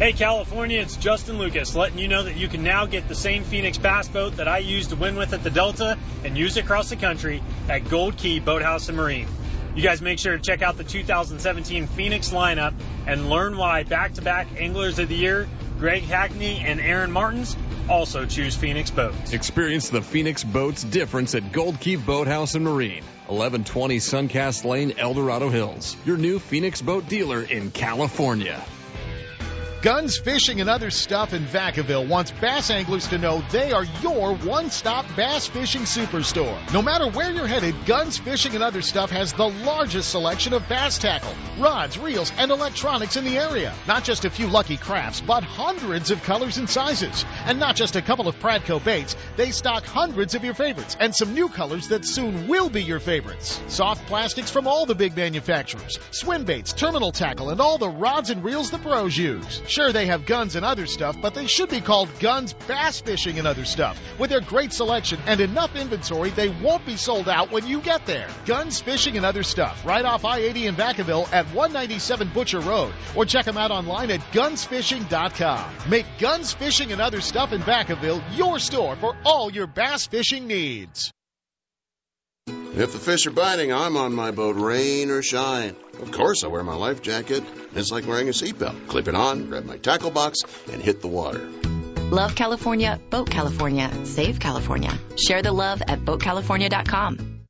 Hey California, it's Justin Lucas letting you know that you can now get the same Phoenix bass boat that I used to win with at the Delta and use across the country at Gold Key Boathouse and Marine. You guys make sure to check out the 2017 Phoenix lineup and learn why back-to-back Anglers of the Year, Greg Hackney and Aaron Martens, also choose Phoenix boats. Experience the Phoenix boats difference at Gold Key Boathouse and Marine, 1120 Suncast Lane, El Dorado Hills. Your new Phoenix boat dealer in California. Guns Fishing and Other Stuff in Vacaville wants bass anglers to know they are your one-stop bass fishing superstore. No matter where you're headed, Guns Fishing and Other Stuff has the largest selection of bass tackle, rods, reels, and electronics in the area. Not just a few lucky crafts, but hundreds of colors and sizes. And not just a couple of Pradco baits, they stock hundreds of your favorites and some new colors that soon will be your favorites. Soft plastics from all the big manufacturers, swim baits, terminal tackle, and all the rods and reels the pros use. Sure, they have guns and other stuff, but they should be called Guns Bass Fishing and Other Stuff. With their great selection and enough inventory, they won't be sold out when you get there. Guns Fishing and Other Stuff, right off I-80 in Vacaville at 197 Butcher Road, or check them out online at gunsfishing.com. Make Guns Fishing and Other Stuff in Vacaville your store for all your bass fishing needs. If the fish are biting, I'm on my boat, rain or shine. Of course, I wear my life jacket. It's like wearing a seatbelt. Clip it on, grab my tackle box, and hit the water. Love California, Boat California, Save California. Share the love at BoatCalifornia.com.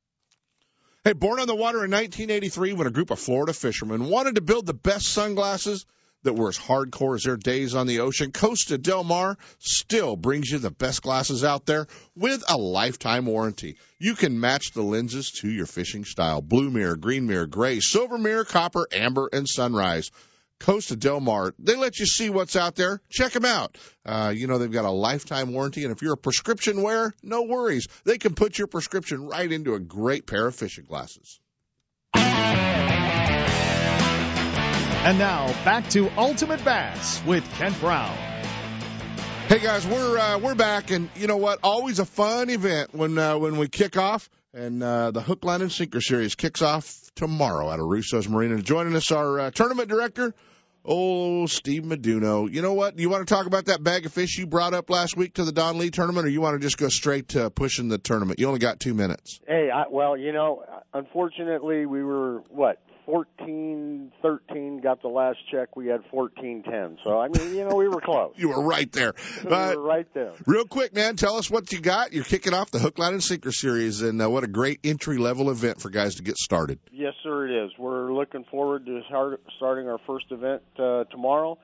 Hey, born on the water in 1983 when a group of Florida fishermen wanted to build the best sunglasses that were as hardcore as their days on the ocean, Costa Del Mar still brings you the best glasses out there with a lifetime warranty. You can match the lenses to your fishing style. Blue mirror, green mirror, gray, silver mirror, copper, amber, and sunrise. Costa Del Mar, they let you see what's out there. Check them out. Uh, you know, they've got a lifetime warranty, and if you're a prescription wearer, no worries. They can put your prescription right into a great pair of fishing glasses. And now back to Ultimate Bass with Kent Brown. Hey guys, we're uh, we're back, and you know what? Always a fun event when uh, when we kick off, and uh, the Hook, Line, and Sinker Series kicks off tomorrow out of Russo's Marina. Joining us, our uh, tournament director, oh Steve Meduno. You know what? You want to talk about that bag of fish you brought up last week to the Don Lee tournament, or you want to just go straight to pushing the tournament? You only got two minutes. Hey, I, well, you know, unfortunately, we were what 14 13 got the last check we had fourteen ten. so i mean you know we were close. You were right there. We uh, were right there. real quick man tell us what you got. You're kicking off the hook line and sinker series and uh, what a great entry level event for guys to get started. Yes sir it is. We're looking forward to start, starting our first event uh, tomorrow.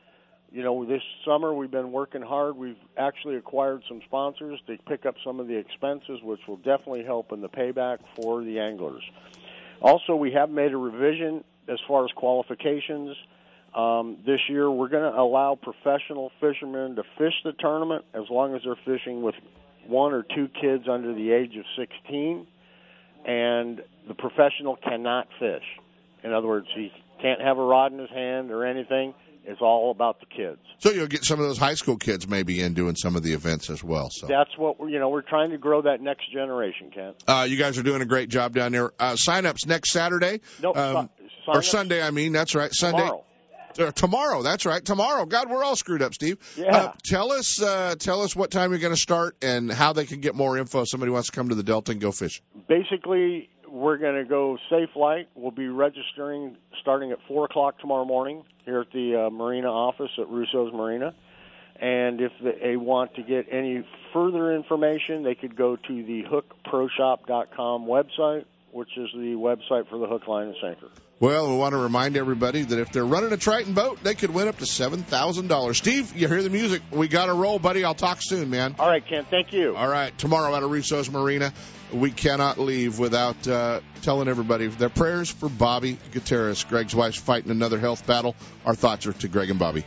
You know this summer we've been working hard. We've actually acquired some sponsors to pick up some of the expenses which will definitely help in the payback for the anglers also, we have made a revision as far as qualifications. Um, this year, we're going to allow professional fishermen to fish the tournament as long as they're fishing with one or two kids under the age of 16, and the professional cannot fish. In other words, he can't have a rod in his hand or anything. It's all about the kids. So you'll get some of those high school kids maybe in doing some of the events as well. So that's what we're, you know we're trying to grow that next generation, Kent. Uh, you guys are doing a great job down there. Uh, sign-ups next Saturday. Nope, um, or Sunday. I mean, that's right. Sunday. Tomorrow. Uh, tomorrow, that's right. Tomorrow. God, we're all screwed up, Steve. Yeah. Uh, tell us, uh, tell us what time you're going to start and how they can get more info. If somebody wants to come to the Delta and go fishing. Basically, we're going to go Safelite. We'll be registering starting at four o'clock tomorrow morning here at the uh, Marina office at Russo's Marina. And if they want to get any further information, they could go to the hookproshop.com website which is the website for the hook, line, and sinker. Well, we want to remind everybody that if they're running a Triton boat, they could win up to seven thousand dollars. Steve, you hear the music? We got to roll, buddy. I'll talk soon, man. All right, Ken. Thank you. All right, tomorrow at Russo's Marina, we cannot leave without uh, telling everybody their prayers for Bobby Gutierrez. Greg's wife's fighting another health battle. Our thoughts are to Greg and Bobby.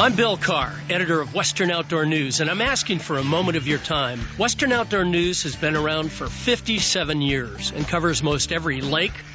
I'm Bill Carr, editor of Western Outdoor News, and I'm asking for a moment of your time. Western Outdoor News has been around for 57 years and covers most every lake,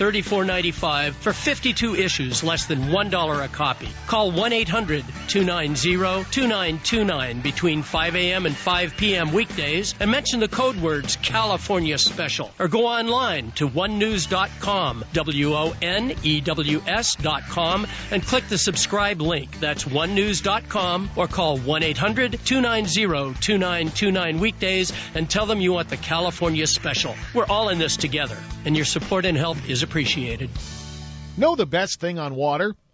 $34.95 for 52 issues, less than $1 a copy. Call 1 800 290 2929 between 5 a.m. and 5 p.m. weekdays and mention the code words California Special or go online to wonews.com, W O N E W S.com, and click the subscribe link. That's wonews.com or call 1 800 290 2929 weekdays and tell them you want the California Special. We're all in this together, and your support and help is appreciated. Know the best thing on water?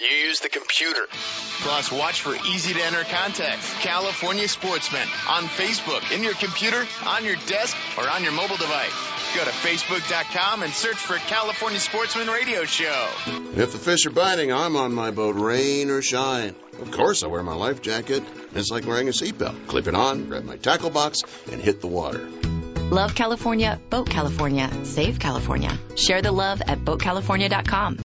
You use the computer. Plus, watch for easy to enter contests. California Sportsman on Facebook, in your computer, on your desk, or on your mobile device. Go to Facebook.com and search for California Sportsman Radio Show. If the fish are biting, I'm on my boat, rain or shine. Of course, I wear my life jacket. It's like wearing a seatbelt. Clip it on, grab my tackle box, and hit the water. Love California, Boat California, Save California. Share the love at BoatCalifornia.com.